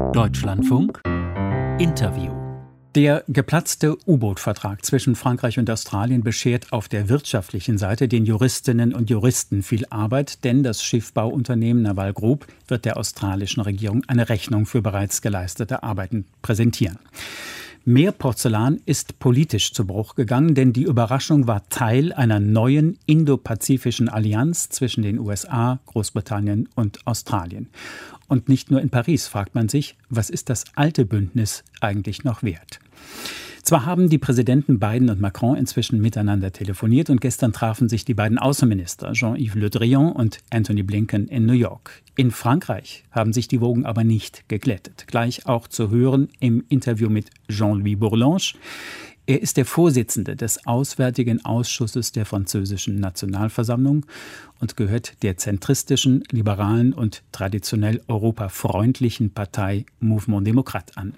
Deutschlandfunk Interview der geplatzte U-Boot-Vertrag zwischen Frankreich und Australien beschert auf der wirtschaftlichen Seite den Juristinnen und Juristen viel Arbeit, denn das Schiffbauunternehmen Naval Group wird der australischen Regierung eine Rechnung für bereits geleistete Arbeiten präsentieren. Mehr Porzellan ist politisch zu Bruch gegangen, denn die Überraschung war Teil einer neuen indopazifischen Allianz zwischen den USA, Großbritannien und Australien. Und nicht nur in Paris fragt man sich, was ist das alte Bündnis eigentlich noch wert? Zwar haben die Präsidenten Biden und Macron inzwischen miteinander telefoniert und gestern trafen sich die beiden Außenminister Jean-Yves Le Drian und Anthony Blinken in New York. In Frankreich haben sich die Wogen aber nicht geglättet. Gleich auch zu hören im Interview mit Jean-Louis Bourlange. Er ist der Vorsitzende des Auswärtigen Ausschusses der französischen Nationalversammlung und gehört der zentristischen, liberalen und traditionell europafreundlichen Partei Mouvement Démocrate an.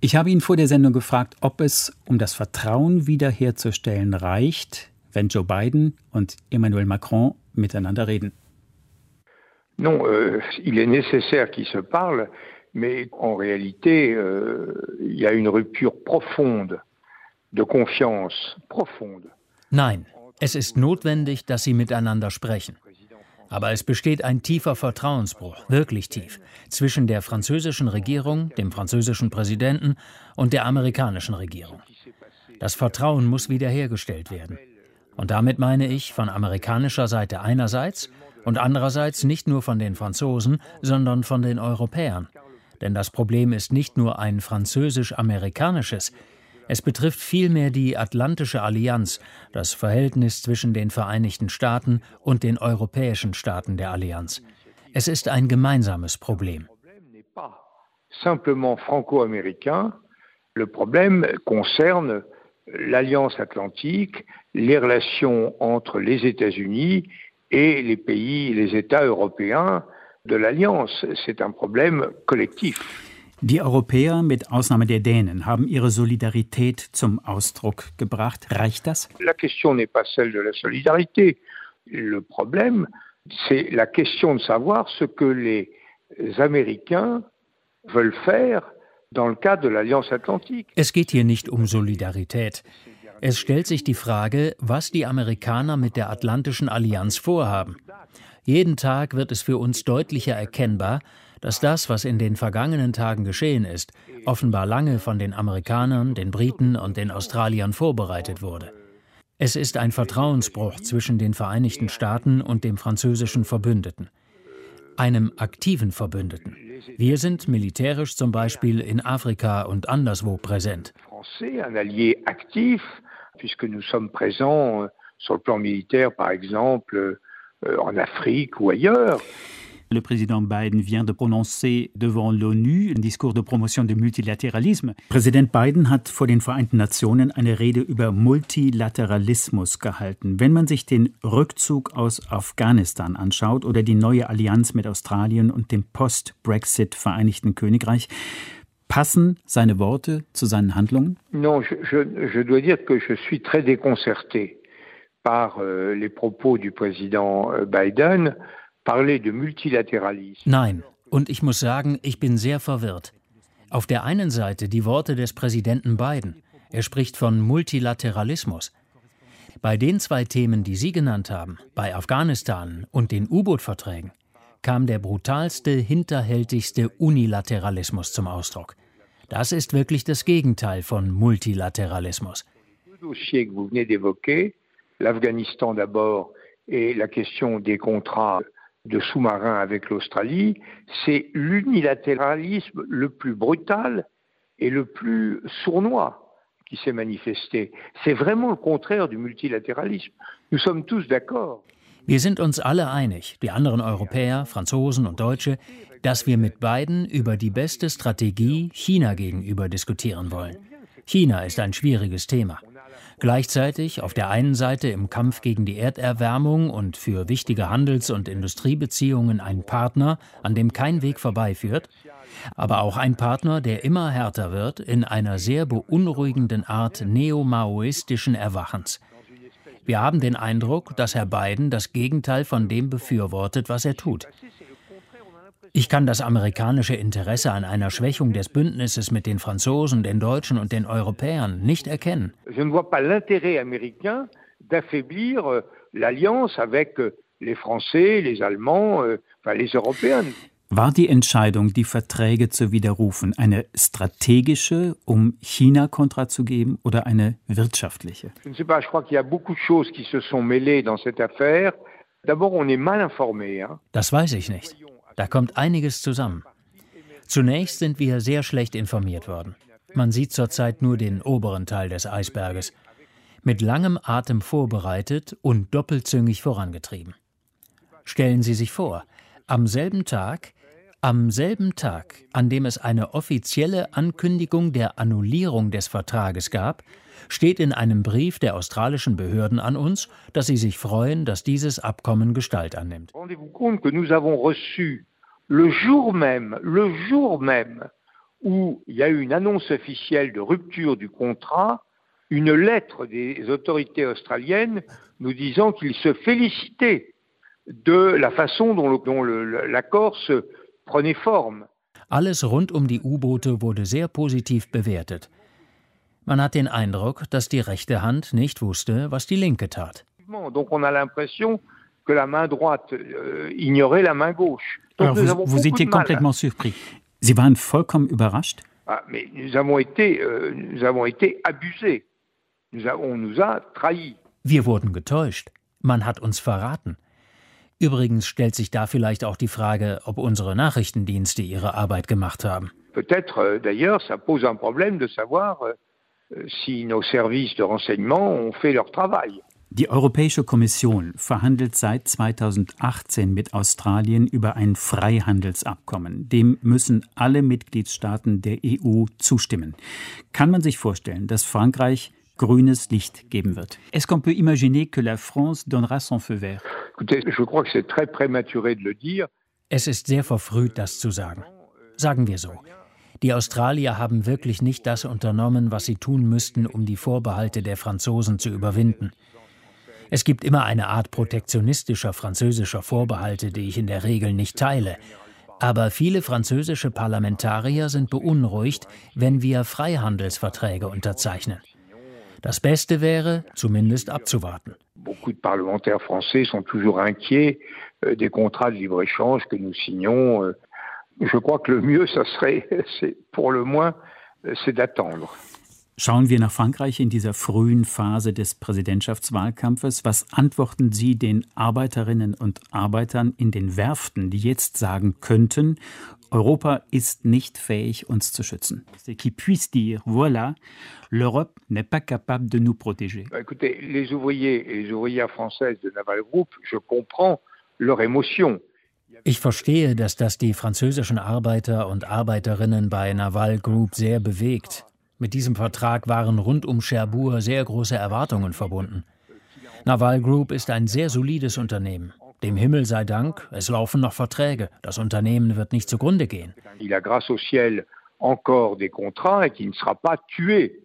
Ich habe ihn vor der Sendung gefragt, ob es, um das Vertrauen wiederherzustellen, reicht, wenn Joe Biden und Emmanuel Macron miteinander reden. Non, euh, il est nécessaire qu'ils se parlent, mais en réalité, euh, il y a une rupture profonde de confiance profonde. Nein, es ist notwendig, dass sie miteinander sprechen. Aber es besteht ein tiefer Vertrauensbruch, wirklich tief, zwischen der französischen Regierung, dem französischen Präsidenten und der amerikanischen Regierung. Das Vertrauen muss wiederhergestellt werden. Und damit meine ich von amerikanischer Seite einerseits und andererseits nicht nur von den Franzosen, sondern von den Europäern. Denn das Problem ist nicht nur ein französisch-amerikanisches, es betrifft vielmehr die Atlantische Allianz, das Verhältnis zwischen den Vereinigten Staaten und den europäischen Staaten der Allianz. Es ist ein gemeinsames Problem. Simplement franco-américain. Le problème concerne l'Alliance Atlantique, les relations entre les États-Unis et les pays, les États européens de l'Alliance. C'est un problème collectif. Die Europäer, mit Ausnahme der Dänen, haben ihre Solidarität zum Ausdruck gebracht. Reicht das? La question n'est pas celle de la solidarité. Le problème, c'est la question de savoir ce que les Américains veulent faire dans le cadre de l'Alliance Atlantique. Es geht hier nicht um Solidarität. Es stellt sich die Frage, was die Amerikaner mit der Atlantischen Allianz vorhaben. Jeden Tag wird es für uns deutlicher erkennbar, dass das, was in den vergangenen Tagen geschehen ist, offenbar lange von den Amerikanern, den Briten und den Australiern vorbereitet wurde. Es ist ein Vertrauensbruch zwischen den Vereinigten Staaten und dem französischen Verbündeten, einem aktiven Verbündeten. Wir sind militärisch zum Beispiel in Afrika und anderswo präsent. Puisque nous sommes présents sur le plan militaire, par exemple, euh, en Afrique ou ailleurs. Le président Biden vient de prononcer devant l'ONU ein Discours de promotion du Multilateralisme. Präsident Biden hat vor den Vereinten Nationen eine Rede über Multilateralismus gehalten. Wenn man sich den Rückzug aus Afghanistan anschaut oder die neue Allianz mit Australien und dem Post-Brexit Vereinigten Königreich, passen seine Worte zu seinen Handlungen? Non, je, je, je dois dire que je suis très déconcerté par euh, les propos du président euh, Biden. Nein, und ich muss sagen, ich bin sehr verwirrt. Auf der einen Seite die Worte des Präsidenten Biden. Er spricht von Multilateralismus. Bei den zwei Themen, die Sie genannt haben, bei Afghanistan und den U-Boot-Verträgen, kam der brutalste, hinterhältigste Unilateralismus zum Ausdruck. Das ist wirklich das Gegenteil von Multilateralismus. L'Afghanistan d'abord et la question des contrats de sous-marins avec l'Australie, c'est l'unilatéralisme le plus brutal et le plus sournois qui s'est manifesté. C'est vraiment le contraire du multilatéralisme. Nous sommes tous d'accord. Wir sind uns alle einig, die anderen Europäer, Franzosen und Deutsche, dass wir mit beiden über die beste Strategie China gegenüber diskutieren wollen. China ist ein schwieriges Thema. Gleichzeitig auf der einen Seite im Kampf gegen die Erderwärmung und für wichtige Handels- und Industriebeziehungen ein Partner, an dem kein Weg vorbeiführt, aber auch ein Partner, der immer härter wird in einer sehr beunruhigenden Art neomaoistischen Erwachens. Wir haben den Eindruck, dass Herr Biden das Gegenteil von dem befürwortet, was er tut. Ich kann das amerikanische Interesse an einer Schwächung des Bündnisses mit den Franzosen, den Deutschen und den Europäern nicht erkennen. Je ne vois pas l'intérêt américain d'affaiblir euh, l'alliance avec euh, les Français, les Allemands, euh, enfin les Européens. War die Entscheidung, die Verträge zu widerrufen, eine stratégische, um China Kontra zu geben, oder eine wirtschaftliche? Je ne sais pas, je crois qu'il y a beaucoup de choses qui se sont mêlées dans cette affaire. D'abord, on est mal informé. Hein. Das weiß ich nicht. Da kommt einiges zusammen. Zunächst sind wir sehr schlecht informiert worden. Man sieht zurzeit nur den oberen Teil des Eisberges. Mit langem Atem vorbereitet und doppelzüngig vorangetrieben. Stellen Sie sich vor, am selben Tag am selben Tag, an dem es eine offizielle Ankündigung der Annullierung des Vertrages gab, steht in einem Brief der australischen Behörden an uns, dass sie sich freuen, dass dieses Abkommen Gestalt annimmt. Rendez-vous compte que nous avons reçu le jour même, le jour même où il y a eu une annonce officielle de rupture du contrat, une lettre des autorités australiennes nous disant qu'ils se félicitaient de la façon dont, l'accord se prenait forme. Alles rund um die U-Boote wurde sehr positiv bewertet. Man hat den Eindruck, dass die rechte Hand nicht wusste, was die linke tat. Donc on a l'impression que la main droite euh, ignorait la main gauche. Donc Alors vous, vous étiez complètement surpris. Sie waren vollkommen überrascht? Ah, mais nous avons été, euh, nous avons été abusés. Nous avons, on nous a trahis. Wir wurden getäuscht. Man hat uns verraten. Übrigens stellt sich da vielleicht auch die Frage, ob unsere Nachrichtendienste ihre Arbeit gemacht haben. Peut-être euh, d'ailleurs, ça pose un problème de savoir euh, si nos services de renseignement ont fait leur travail. Die Europäische Kommission verhandelt seit 2018 mit Australien über ein Freihandelsabkommen. Dem müssen alle Mitgliedstaaten der EU zustimmen. Kann man sich vorstellen, dass Frankreich grünes Licht geben wird. Est-ce qu'on peut imaginer que la France donnera son feu vert? Écoutez, je crois que c'est très prématuré de le dire. Es ist sehr verfrüht, das zu sagen. Sagen wir so. Die Australier haben wirklich nicht das unternommen, was sie tun müssten, um die Vorbehalte der Franzosen zu überwinden. Es gibt immer eine Art protektionistischer französischer Vorbehalte, die ich in der Regel nicht teile. Aber viele französische Parlamentarier sind beunruhigt, wenn wir Freihandelsverträge unterzeichnen. Das Beste wäre, zumindest abzuwarten. Beaucoup de parlementaires français sont toujours inquiets euh, des contrats de libre-échange que nous signons. Euh. Je crois que le mieux, ça serait, pour le moins, euh, c'est d'attendre. Schauen wir nach Frankreich in dieser frühen Phase des Präsidentschaftswahlkampfes. Was antworten Sie den Arbeiterinnen und Arbeitern in den Werften, die jetzt sagen könnten, Europa ist nicht fähig, uns zu schützen? Qui puisse dire, voilà, l'Europe n'est pas capable de nous protéger. Écoutez, les ouvriers et les ouvrières françaises de Naval Group, je comprends leur émotion. Ich verstehe, dass das die französischen Arbeiter und Arbeiterinnen bei Naval Group sehr bewegt. Mit diesem Vertrag waren rund um Cherbourg sehr große Erwartungen verbunden. Naval Group ist ein sehr solides Unternehmen. Dem Himmel sei Dank, es laufen noch Verträge. Das Unternehmen wird nicht zugrunde gehen. Il a grâce au ciel encore des contrats et qui ne sera pas tué.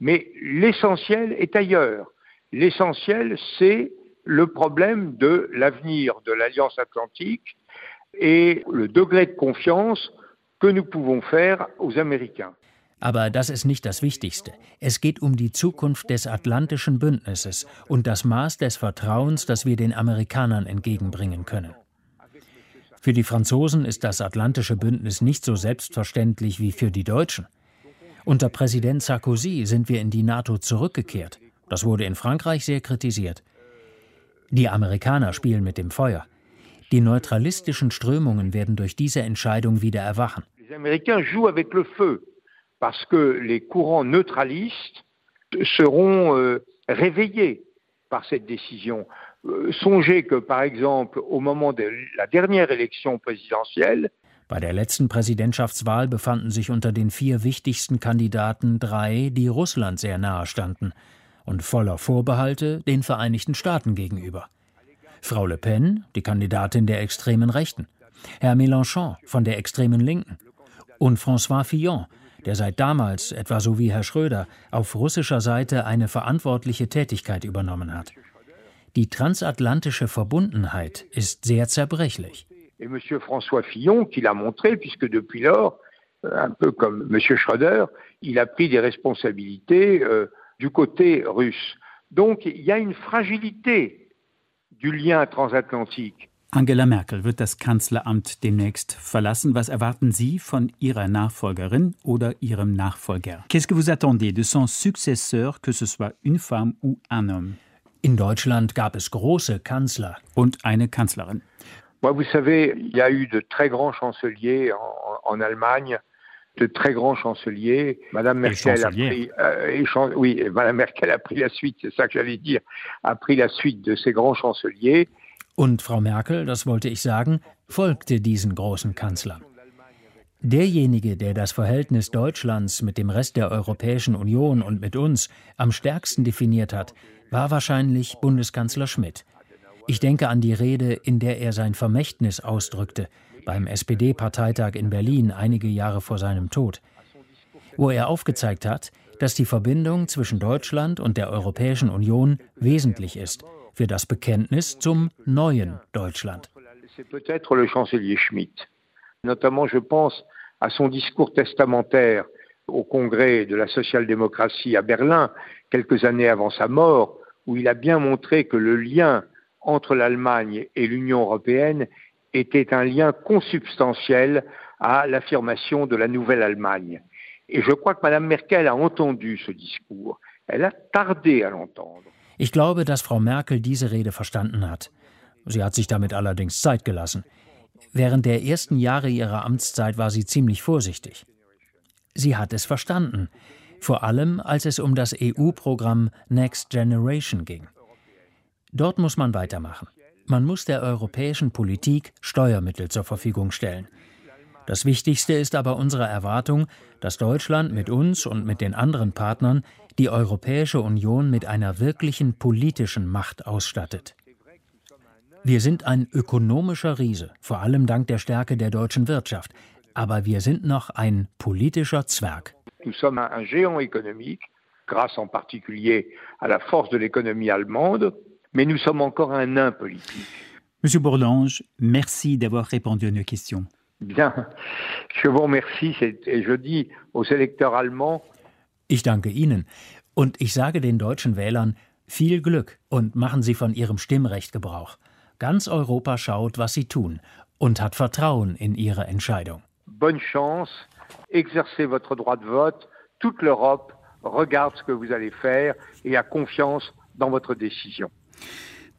Mais l'essentiel est ailleurs. L'essentiel, c'est le problème de l'avenir de l'Alliance atlantique et le degré de confiance que nous pouvons faire aux Américains. Aber das ist nicht das Wichtigste. Es geht um die Zukunft des Atlantischen Bündnisses und das Maß des Vertrauens, das wir den Amerikanern entgegenbringen können. Für die Franzosen ist das Atlantische Bündnis nicht so selbstverständlich wie für die Deutschen. Unter Präsident Sarkozy sind wir in die NATO zurückgekehrt. Das wurde in Frankreich sehr kritisiert. Die Amerikaner spielen mit dem Feuer. Die neutralistischen Strömungen werden durch diese Entscheidung wieder erwachen. Les Américains jouent avec le feu parce que les courants neutralistes seront euh, réveillés par cette décision. Euh, songez que, par exemple, au moment de la dernière élection présidentielle, bei der letzten Präsidentschaftswahl befanden sich unter den vier wichtigsten Kandidaten drei, die Russland sehr nahe standen und voller Vorbehalte den Vereinigten Staaten gegenüber. Frau Le Pen, die Kandidatin der extremen Rechten, Herr Mélenchon von der extremen Linken und François Fillon, der seit damals, etwa so wie Herr Schröder, auf russischer Seite eine verantwortliche Tätigkeit übernommen hat. Die transatlantische Verbundenheit ist sehr zerbrechlich. Et M. François Fillon, qui l'a montré, puisque depuis lors, euh, un peu comme M. Schröder, il a pris des responsabilités euh, du côté russe. Donc il y a une fragilité du lien transatlantique. Angela Merkel wird das Kanzleramt demnächst verlassen. Was erwarten Sie von Ihrer Nachfolgerin oder Ihrem Nachfolger? Qu'est-ce que vous attendez de son successeur, que ce soit une femme ou un homme? In Deutschland gab es große Kanzler. Und eine Kanzlerin. Moi, vous savez, il y a eu de très grands chanceliers en, en Allemagne, de très grands chanceliers. Madame Merkel a pris, euh, oui, Madame Merkel a pris la suite, c'est ça que j'allais dire, a pris la suite de ces grands chanceliers. Und Frau Merkel, das wollte ich sagen, folgte diesen großen Kanzlern. Derjenige, der das Verhältnis Deutschlands mit dem Rest der Europäischen Union und mit uns am stärksten definiert hat, war wahrscheinlich Bundeskanzler Schmidt. Ich denke an die Rede, in der er sein Vermächtnis ausdrückte, beim SPD-Parteitag in Berlin einige Jahre vor seinem Tod, wo er aufgezeigt hat, dass die Verbindung zwischen Deutschland und der Europäischen Union wesentlich ist für das Bekenntnis Deutschland. peut-être le chancelier Schmidt. Notamment, je pense à son discours testamentaire au congrès de la social-démocratie à Berlin, quelques années avant sa mort, où il a bien montré que le lien entre l'Allemagne et l'Union européenne était un lien consubstantiel à l'affirmation de la nouvelle Allemagne. Et je crois que Mme Merkel a entendu ce discours. Elle a tardé à l'entendre. Ich glaube, dass Frau Merkel diese Rede verstanden hat. Sie hat sich damit allerdings Zeit gelassen. Während der ersten Jahre ihrer Amtszeit war sie ziemlich vorsichtig. Sie hat es verstanden, vor allem als es um das EU-Programm Next Generation ging. Dort muss man weitermachen. Man muss der europäischen Politik Steuermittel zur Verfügung stellen. Das Wichtigste ist aber unsere Erwartung, dass Deutschland mit uns und mit den anderen Partnern die Europäische Union mit einer wirklichen politischen Macht ausstattet. Wir sind ein ökonomischer Riese, vor allem dank der Stärke der deutschen Wirtschaft, aber wir sind noch ein politischer Zwerg. Nous sommes un géant économique, grâce en particulier à la force de l'économie allemande, mais nous sommes encore un nain politique. Monsieur Bourlange, merci d'avoir répondu à nos questions. Bien, je vous remercie et je dis aux électeurs allemands, ich danke Ihnen und ich sage den deutschen Wählern viel Glück und machen Sie von Ihrem Stimmrecht Gebrauch. Ganz Europa schaut, was Sie tun und hat Vertrauen in Ihre Entscheidung. Bonne chance, exercez votre droit de vote. Toute l'Europe regarde ce que vous allez faire et a confiance dans votre décision.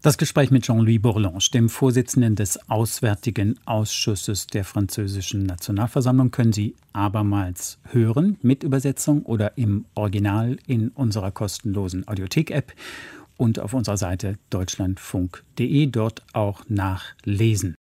Das Gespräch mit Jean-Louis Bourlange, dem Vorsitzenden des Auswärtigen Ausschusses der französischen Nationalversammlung, können Sie abermals hören, mit Übersetzung oder im Original in unserer kostenlosen Audiothek-App und auf unserer Seite deutschlandfunk.de dort auch nachlesen.